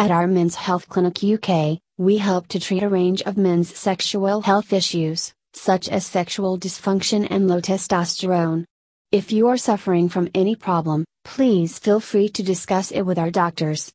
At our Men's Health Clinic UK, we help to treat a range of men's sexual health issues, such as sexual dysfunction and low testosterone. If you are suffering from any problem, please feel free to discuss it with our doctors.